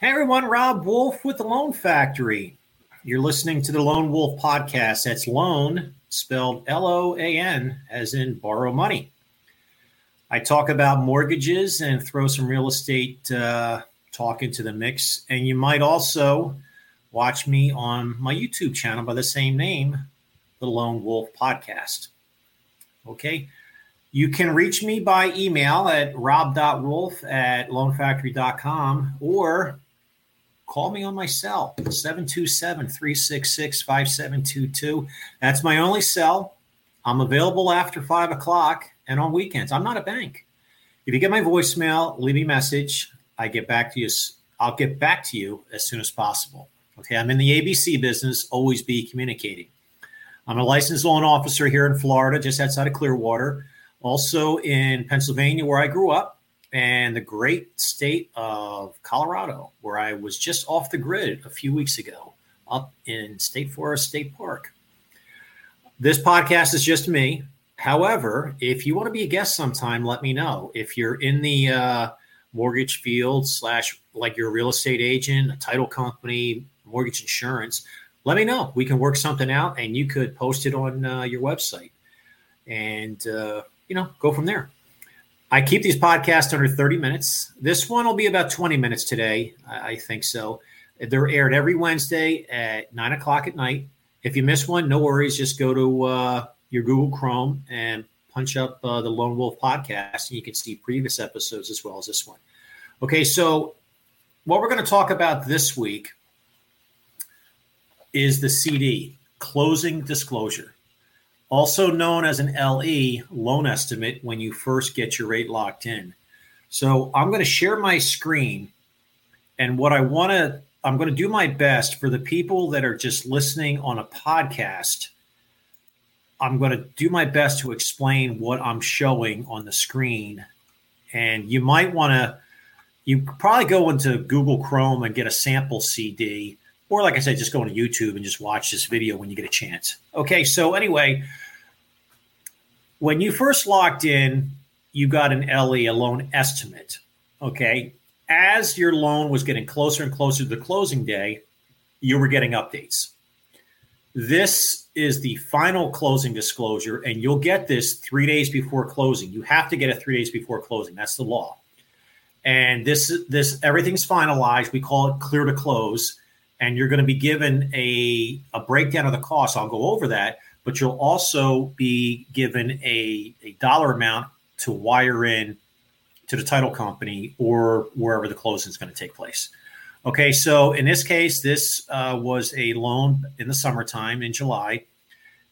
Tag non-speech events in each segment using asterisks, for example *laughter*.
Hey everyone, Rob Wolf with the Loan Factory. You're listening to the Lone Wolf podcast. That's loan spelled L O A N, as in borrow money. I talk about mortgages and throw some real estate uh, talk into the mix. And you might also watch me on my YouTube channel by the same name, the Lone Wolf Podcast. Okay. You can reach me by email at rob.wolf at loanfactory.com or call me on my cell 727-366-5722 that's my only cell. I'm available after five o'clock and on weekends. I'm not a bank. If you get my voicemail leave me a message. I get back to you i'll get back to you as soon as possible. Okay i'm in the abc business always be communicating. I'm a licensed loan officer here in florida just outside of clearwater. Also in pennsylvania where i grew up and the great state of Colorado, where I was just off the grid a few weeks ago up in State Forest State Park. This podcast is just me. However, if you want to be a guest sometime, let me know. If you're in the uh, mortgage field, slash, like you're a real estate agent, a title company, mortgage insurance, let me know. We can work something out and you could post it on uh, your website and, uh, you know, go from there. I keep these podcasts under 30 minutes. This one will be about 20 minutes today. I think so. They're aired every Wednesday at nine o'clock at night. If you miss one, no worries. Just go to uh, your Google Chrome and punch up uh, the Lone Wolf podcast, and you can see previous episodes as well as this one. Okay, so what we're going to talk about this week is the CD, closing disclosure also known as an LE, loan estimate, when you first get your rate locked in. So I'm going to share my screen. And what I want to, I'm going to do my best for the people that are just listening on a podcast. I'm going to do my best to explain what I'm showing on the screen. And you might want to, you probably go into Google Chrome and get a sample CD or like I said, just go to YouTube and just watch this video when you get a chance. Okay, so anyway, when you first locked in, you got an LE, a loan estimate. Okay, as your loan was getting closer and closer to the closing day, you were getting updates. This is the final closing disclosure, and you'll get this three days before closing. You have to get it three days before closing. That's the law. And this this everything's finalized. We call it clear to close and you're going to be given a, a breakdown of the cost. I'll go over that, but you'll also be given a, a dollar amount to wire in to the title company or wherever the closing is going to take place. Okay, so in this case, this uh, was a loan in the summertime in July.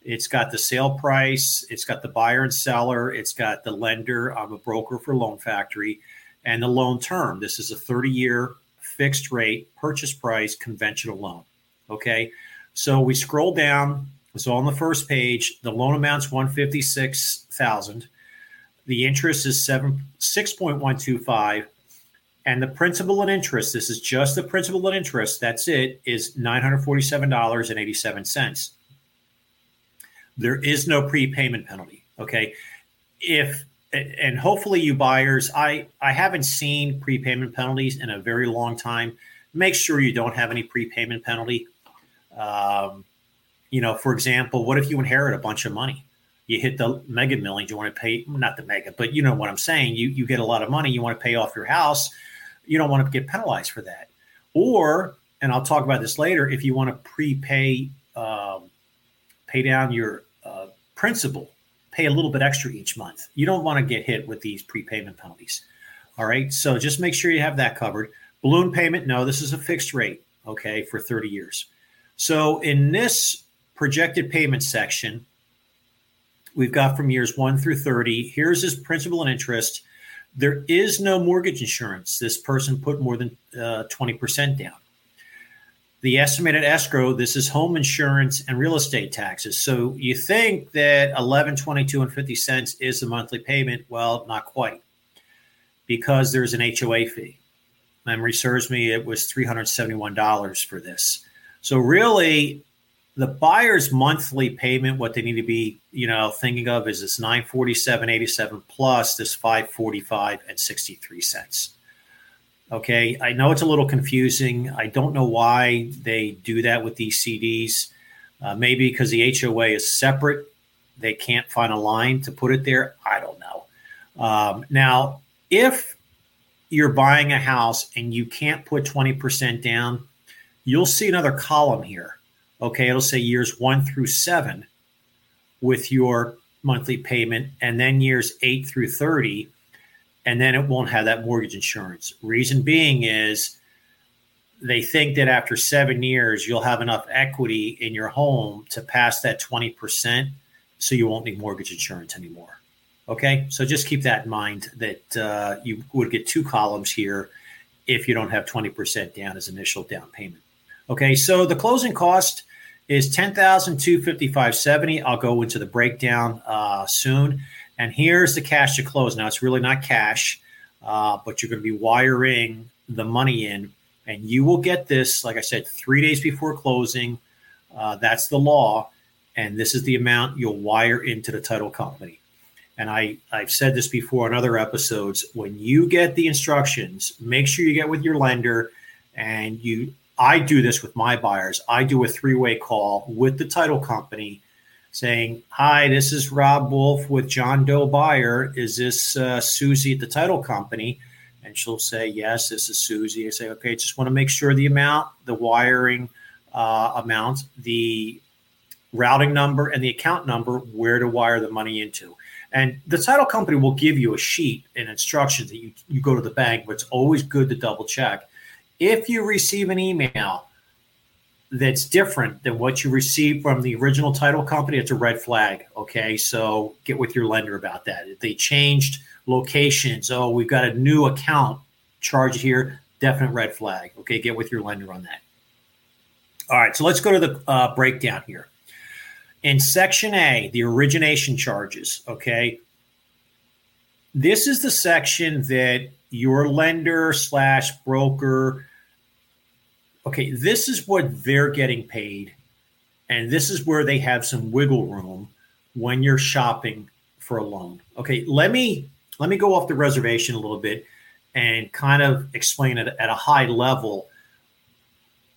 It's got the sale price, it's got the buyer and seller, it's got the lender. I'm a broker for Loan Factory, and the loan term. This is a 30 year fixed rate purchase price conventional loan. Okay. So we scroll down. So on the first page, the loan amount's 156,000. The interest is seven six point one two five, and the principal and interest. This is just the principal and interest. That's it. Is nine hundred forty seven dollars and eighty seven cents. There is no prepayment penalty. Okay, if and hopefully you buyers i i haven't seen prepayment penalties in a very long time. Make sure you don't have any prepayment penalty. Um, you know for example what if you inherit a bunch of money? You hit the mega millions you want to pay not the mega but you know what i'm saying you you get a lot of money you want to pay off your house you don't want to get penalized for that. Or and i'll talk about this later if you want to prepay um, pay down your uh, principal pay a little bit extra each month. You don't want to get hit with these prepayment penalties. All right. So just make sure you have that covered. Balloon payment, no, this is a fixed rate, okay, for 30 years. So in this projected payment section, we've got from years one through 30. Here's his principal and interest. There is no mortgage insurance. This person put more than uh, 20% down the estimated escrow this is home insurance and real estate taxes. So you think that 11 22 and 50 cents is the monthly payment? Well not quite because there's an hoa fee. Memory serves me it was $371 for this. So really the buyer's monthly payment what they need to be you know thinking of is this 947.87 plus this 545 and 63 cents Okay, I know it's a little confusing. I don't know why they do that with these CDs. Uh, maybe because the HOA is separate, they can't find a line to put it there. I don't know. Um, now, if you're buying a house and you can't put 20% down, you'll see another column here. Okay, it'll say years one through seven with your monthly payment, and then years eight through 30, and then it won't have that mortgage insurance. Reason being is they think that after seven years, you'll have enough equity in your home to pass that 20%, so you won't need mortgage insurance anymore. Okay, so just keep that in mind that uh, you would get two columns here if you don't have 20% down as initial down payment. Okay, so the closing cost is 10,255.70. I'll go into the breakdown uh, soon. And here's the cash to close. Now, it's really not cash, uh, but you're going to be wiring the money in. And you will get this, like I said, three days before closing. Uh, that's the law. And this is the amount you'll wire into the title company and I, I've said this before in other episodes, when you get the instructions, make sure you get with your lender and you I do this with my buyers. I do a three-way call with the title company saying, Hi, this is Rob Wolf with John Doe Buyer. Is this uh, Susie at the title company? And she'll say, Yes, this is Susie. I say, Okay, just want to make sure the amount, the wiring uh, amount, the routing number, and the account number, where to wire the money into. And the title company will give you a sheet and instructions that you, you go to the bank, but it's always good to double check. If you receive an email that's different than what you received from the original title company, it's a red flag. Okay. So get with your lender about that. If they changed locations, oh, we've got a new account charged here, definite red flag. Okay. Get with your lender on that. All right. So let's go to the uh, breakdown here. In Section A, the origination charges, okay, this is the section that your lender slash broker, okay, this is what they're getting paid. And this is where they have some wiggle room when you're shopping for a loan. Okay, let me let me go off the reservation a little bit and kind of explain it at a high level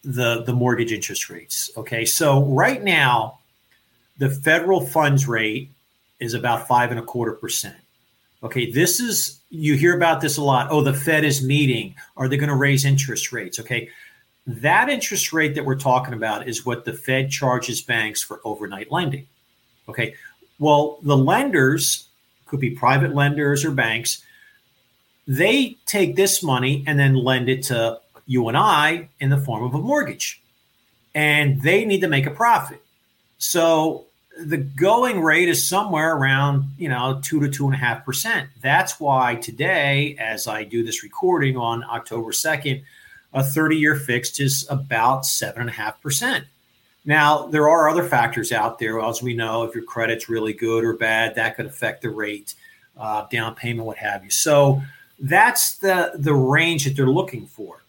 the the mortgage interest rates. Okay, so right now the federal funds rate is about five and a quarter percent. Okay, this is you hear about this a lot. Oh, the Fed is meeting. Are they going to raise interest rates? Okay, that interest rate that we're talking about is what the Fed charges banks for overnight lending. Okay, well, the lenders could be private lenders or banks. They take this money and then lend it to you and I in the form of a mortgage, and they need to make a profit. So the going rate is somewhere around you know two to two and a half percent. That's why today, as I do this recording on October second, a thirty-year fixed is about seven and a half percent. Now there are other factors out there, as we know. If your credit's really good or bad, that could affect the rate, uh, down payment, what have you. So that's the the range that they're looking for.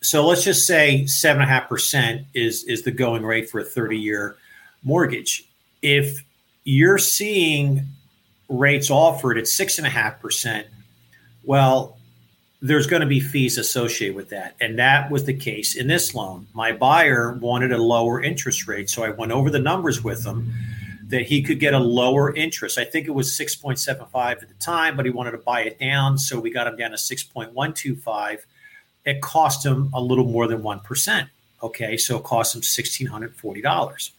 So let's just say seven and a half percent is is the going rate for a 30 year mortgage. If you're seeing rates offered at six and a half percent, well, there's going to be fees associated with that. And that was the case in this loan. My buyer wanted a lower interest rate. So I went over the numbers with him that he could get a lower interest. I think it was 6.75 at the time, but he wanted to buy it down. So we got him down to 6.125 it cost him a little more than 1%. Okay, so it cost him $1,640.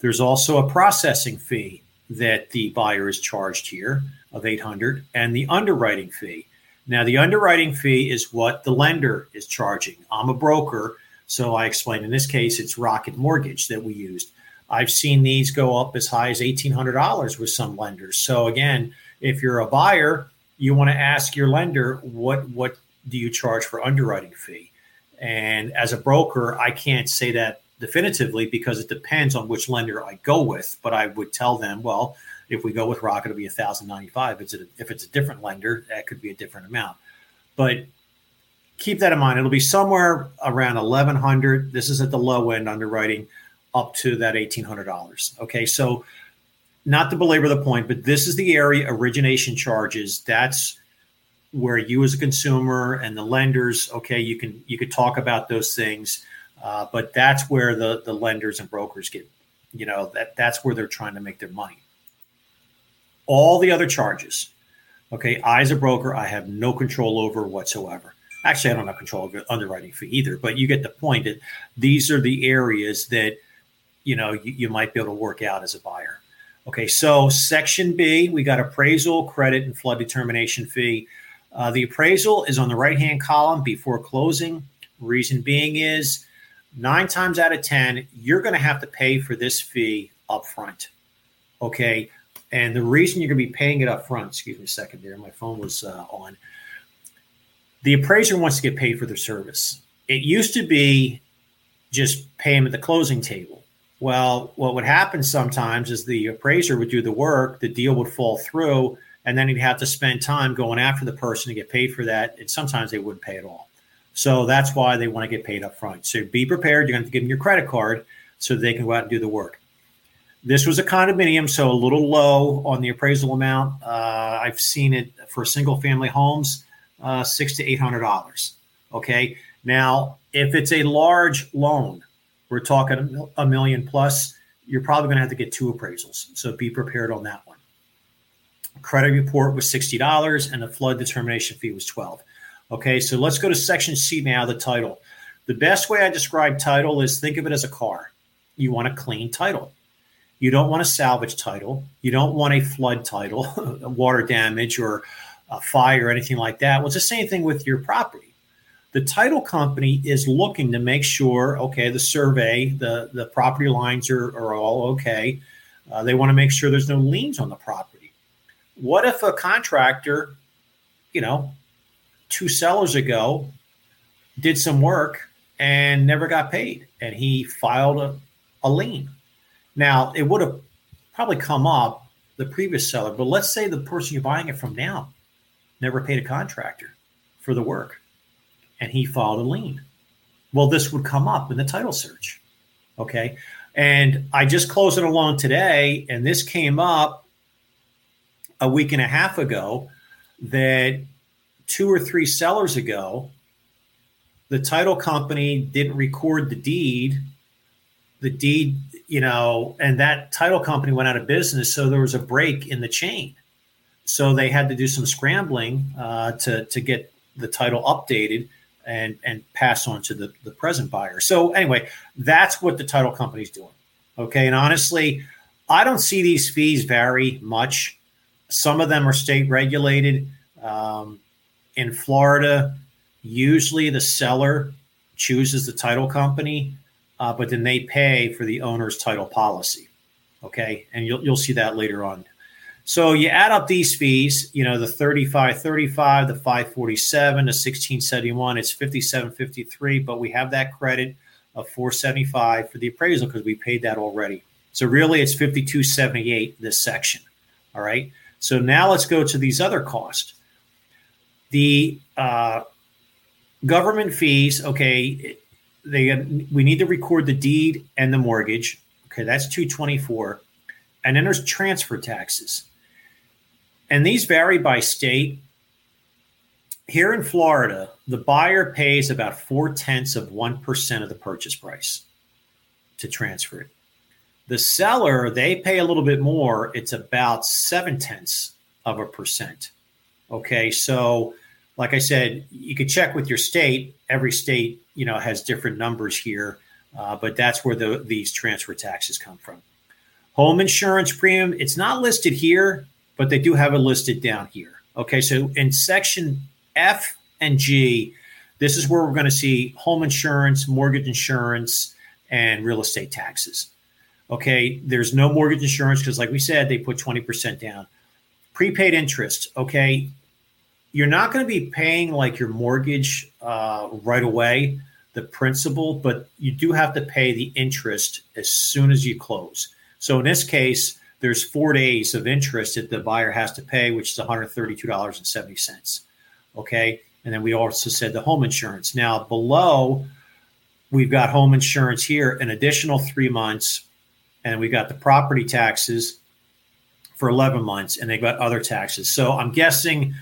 There's also a processing fee that the buyer is charged here of 800 and the underwriting fee. Now, the underwriting fee is what the lender is charging. I'm a broker, so I explained in this case it's Rocket Mortgage that we used. I've seen these go up as high as $1,800 with some lenders. So, again, if you're a buyer, you want to ask your lender what what do you charge for underwriting fee? And as a broker, I can't say that definitively because it depends on which lender I go with. But I would tell them, well, if we go with Rocket, it'll be thousand ninety five. If it's a, if it's a different lender, that could be a different amount. But keep that in mind. It'll be somewhere around eleven hundred. This is at the low end underwriting, up to that eighteen hundred dollars. Okay, so not to belabor the point, but this is the area origination charges. That's where you as a consumer and the lenders, okay, you can you could talk about those things, uh, but that's where the the lenders and brokers get, you know, that that's where they're trying to make their money. All the other charges, okay, I as a broker, I have no control over whatsoever. Actually, I don't have control over underwriting fee either, but you get the point that these are the areas that you know you, you might be able to work out as a buyer. Okay, so section B, we got appraisal, credit, and flood determination fee. Uh, the appraisal is on the right hand column before closing. Reason being is nine times out of 10, you're going to have to pay for this fee up front. Okay. And the reason you're going to be paying it up front, excuse me a second there, my phone was uh, on. The appraiser wants to get paid for their service. It used to be just pay them at the closing table. Well, what would happen sometimes is the appraiser would do the work, the deal would fall through, and then he'd have to spend time going after the person to get paid for that. And sometimes they wouldn't pay at all. So that's why they want to get paid up front. So be prepared. You're going to, to give them your credit card so they can go out and do the work. This was a condominium, so a little low on the appraisal amount. Uh, I've seen it for single family homes, uh, six to eight hundred dollars. Okay. Now, if it's a large loan, we're talking a million plus. You're probably going to have to get two appraisals. So be prepared on that one. Credit report was $60 and the flood determination fee was 12. Okay, so let's go to section C now, the title. The best way I describe title is think of it as a car. You want a clean title. You don't want a salvage title. You don't want a flood title, *laughs* water damage or a fire or anything like that. Well, it's the same thing with your property. The title company is looking to make sure, okay, the survey, the, the property lines are, are all okay. Uh, they want to make sure there's no liens on the property what if a contractor, you know, two sellers ago did some work and never got paid and he filed a, a lien? Now, it would have probably come up the previous seller, but let's say the person you're buying it from now never paid a contractor for the work and he filed a lien. Well, this would come up in the title search. Okay. And I just closed it alone today, and this came up a week and a half ago that two or three sellers ago, the title company didn't record the deed. The deed, you know, and that title company went out of business. So there was a break in the chain. So they had to do some scrambling uh, to, to get the title updated and, and pass on to the, the present buyer. So, anyway, that's what the title company's doing. Okay. And honestly, I don't see these fees vary much some of them are state regulated. Um, in Florida, usually the seller chooses the title company, uh, but then they pay for the owner's title policy. Okay, and you'll you'll see that later on. So you add up these fees, you know, the 3535, the 547, the 1671, it's 5753, but we have that credit of 475 for the appraisal because we paid that already. So really it's 5278 this section. All right. So now let's go to these other costs. The uh, government fees, okay, they we need to record the deed and the mortgage. Okay, that's 224. And then there's transfer taxes. And these vary by state. Here in Florida, the buyer pays about four tenths of 1% of the purchase price to transfer it. The seller, they pay a little bit more. It's about seven tenths of a percent. Okay. So, like I said, you could check with your state. Every state, you know, has different numbers here, uh, but that's where the, these transfer taxes come from. Home insurance premium, it's not listed here, but they do have it listed down here. Okay. So, in section F and G, this is where we're going to see home insurance, mortgage insurance, and real estate taxes. Okay, there's no mortgage insurance because, like we said, they put 20% down. Prepaid interest. Okay, you're not going to be paying like your mortgage uh, right away, the principal, but you do have to pay the interest as soon as you close. So in this case, there's four days of interest that the buyer has to pay, which is $132.70. Okay. And then we also said the home insurance. Now, below, we've got home insurance here, an additional three months and we got the property taxes for 11 months, and they've got other taxes. So I'm guessing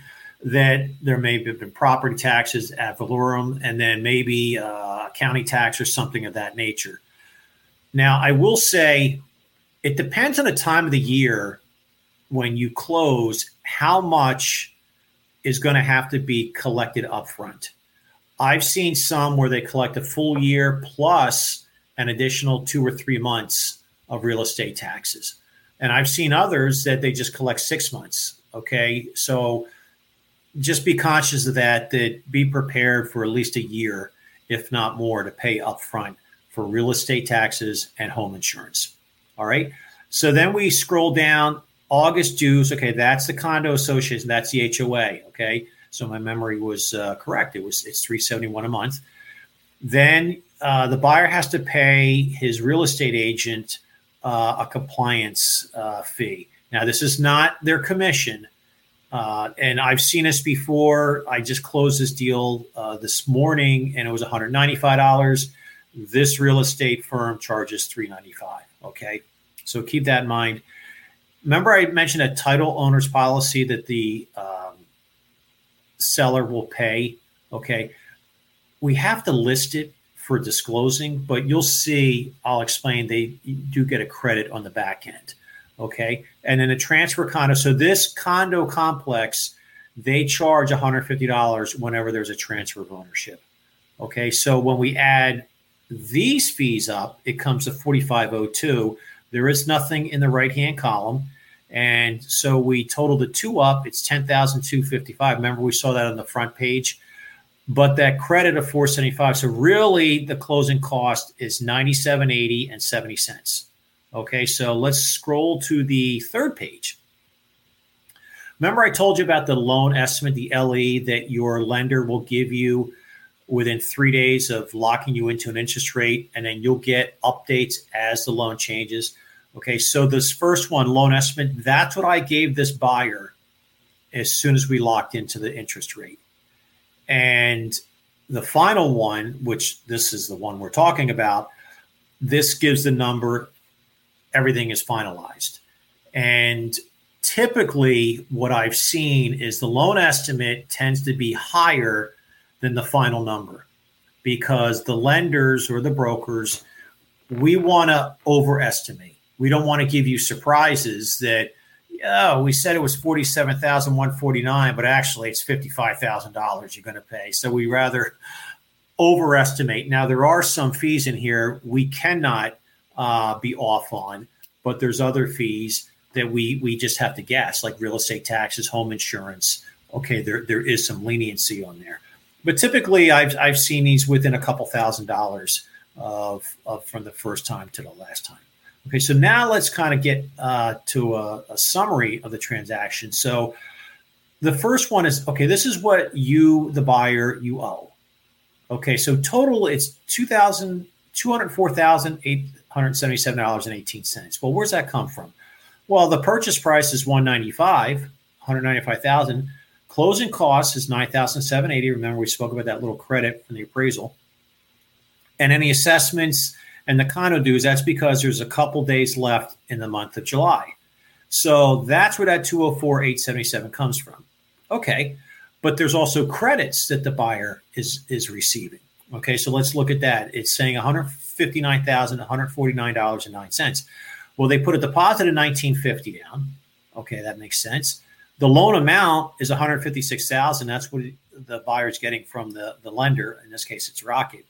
that there may have been property taxes ad valorem and then maybe a county tax or something of that nature. Now, I will say it depends on the time of the year when you close how much is going to have to be collected upfront. I've seen some where they collect a full year plus an additional two or three months of real estate taxes. And I've seen others that they just collect six months. Okay. So just be conscious of that, that be prepared for at least a year, if not more, to pay upfront for real estate taxes and home insurance. All right. So then we scroll down August dues. Okay. That's the condo association. That's the HOA. Okay. So my memory was uh, correct. It was, it's 371 a month. Then uh, the buyer has to pay his real estate agent uh, a compliance uh, fee. Now, this is not their commission. Uh, and I've seen this before. I just closed this deal uh, this morning and it was $195. This real estate firm charges 395. Okay. So keep that in mind. Remember, I mentioned a title owner's policy that the um, seller will pay. Okay. We have to list it for disclosing, but you'll see, I'll explain, they do get a credit on the back end. Okay. And then a transfer condo. So this condo complex, they charge $150 whenever there's a transfer of ownership. Okay. So when we add these fees up, it comes to 4502. There is nothing in the right hand column. And so we total the two up, it's 10,255. Remember, we saw that on the front page but that credit of 475 so really the closing cost is 97.80 and 70 cents okay so let's scroll to the third page. Remember i told you about the loan estimate the le that your lender will give you within three days of locking you into an interest rate and then you'll get updates as the loan changes. Okay so this first one loan estimate that's what i gave this buyer as soon as we locked into the interest rate. And the final one, which this is the one we're talking about, this gives the number, everything is finalized. And typically, what I've seen is the loan estimate tends to be higher than the final number because the lenders or the brokers, we want to overestimate. We don't want to give you surprises that oh, we said it was forty-seven thousand one forty-nine, but actually it's fifty-five thousand dollars you're going to pay. So we rather overestimate. Now there are some fees in here we cannot uh, be off on, but there's other fees that we we just have to guess, like real estate taxes, home insurance. Okay, there there is some leniency on there, but typically I've I've seen these within a couple thousand dollars of, of from the first time to the last time. Okay, so now let's kind of get uh, to a, a, summary of the transaction. So the first one is okay, this is what you, the buyer, you owe. Okay, so total it's two thousand two hundred four thousand eight hundred seventy seven dollars and eighteen cents. Well, where's that come from? Well, the purchase price is one ninety five, one hundred ninety five thousand. Closing costs is nine thousand seven eighty. Remember, we spoke about that little credit from the appraisal, and any assessments and the condo dues, that's because there's a couple days left in the month of July. So that's where that 204 877 comes from. Okay. But there's also credits that the buyer is is receiving. Okay, so let's look at that. It's saying $159,149.09. Well, they put a deposit of 1950 down. Okay, that makes sense. The loan amount is 156,000. That's what the buyer's getting from the, the lender. In this case, it's Rocket.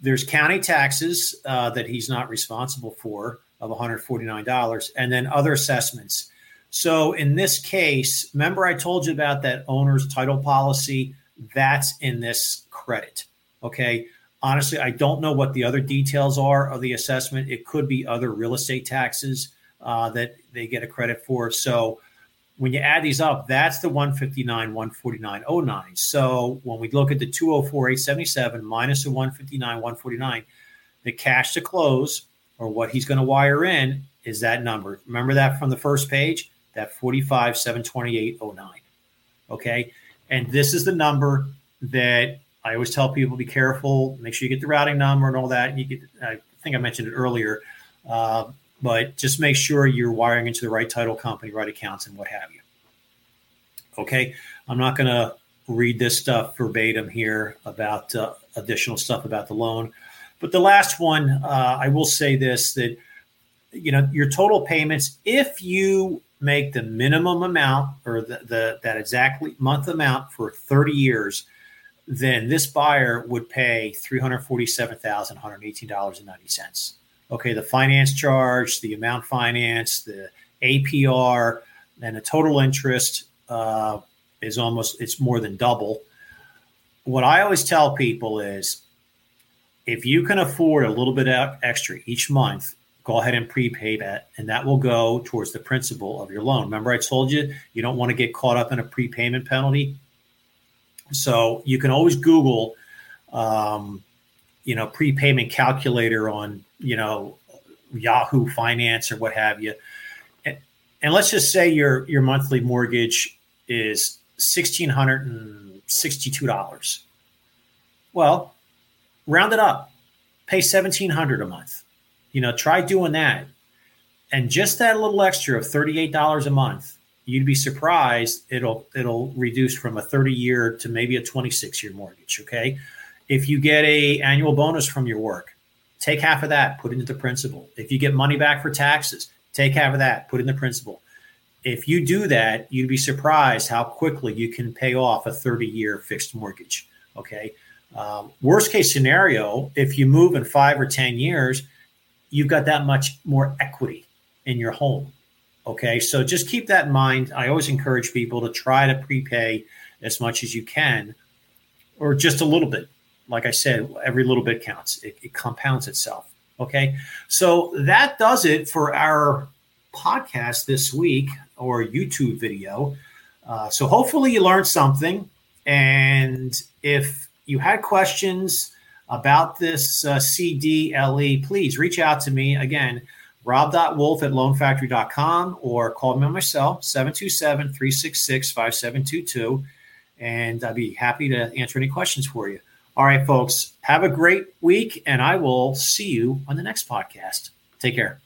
There's county taxes uh, that he's not responsible for of $149, and then other assessments. So in this case, remember I told you about that owner's title policy? That's in this credit. Okay. Honestly, I don't know what the other details are of the assessment. It could be other real estate taxes uh, that they get a credit for. So when you add these up, that's the 159, 149.09. So when we look at the 204, 877 minus the 159, 149, the cash to close or what he's going to wire in is that number. Remember that from the first page, that 45, 728.09. Okay. And this is the number that I always tell people be careful, make sure you get the routing number and all that. You get, I think I mentioned it earlier. Uh, but just make sure you're wiring into the right title company, right accounts, and what have you. Okay. I'm not going to read this stuff verbatim here about uh, additional stuff about the loan. But the last one, uh, I will say this that, you know, your total payments, if you make the minimum amount or the, the that exactly month amount for 30 years, then this buyer would pay $347,118.90. Okay, the finance charge, the amount financed, the APR, and the total interest uh, is almost it's more than double. What I always tell people is if you can afford a little bit extra each month, go ahead and prepay that, and that will go towards the principal of your loan. Remember, I told you you don't want to get caught up in a prepayment penalty. So you can always Google, um, you know, prepayment calculator on you know Yahoo Finance or what have you, and, and let's just say your your monthly mortgage is sixteen hundred and sixty two dollars. Well, round it up, pay seventeen hundred a month. You know, try doing that, and just that little extra of thirty eight dollars a month, you'd be surprised it'll it'll reduce from a thirty year to maybe a twenty six year mortgage. Okay, if you get a annual bonus from your work, take half of that, put it into the principal. If you get money back for taxes, take half of that, put in the principal. If you do that, you'd be surprised how quickly you can pay off a 30 year fixed mortgage. Okay. Um, worst case scenario, if you move in five or 10 years, you've got that much more equity in your home. Okay. So just keep that in mind. I always encourage people to try to prepay as much as you can or just a little bit. Like I said, every little bit counts, it, it compounds itself. Okay. So that does it for our podcast this week or YouTube video. Uh, so hopefully you learned something. And if you had questions about this uh, CDLE, please reach out to me. Again, rob.wolf at loanfactory.com or call me on my cell, 727 366 5722. And I'd be happy to answer any questions for you. All right, folks, have a great week, and I will see you on the next podcast. Take care.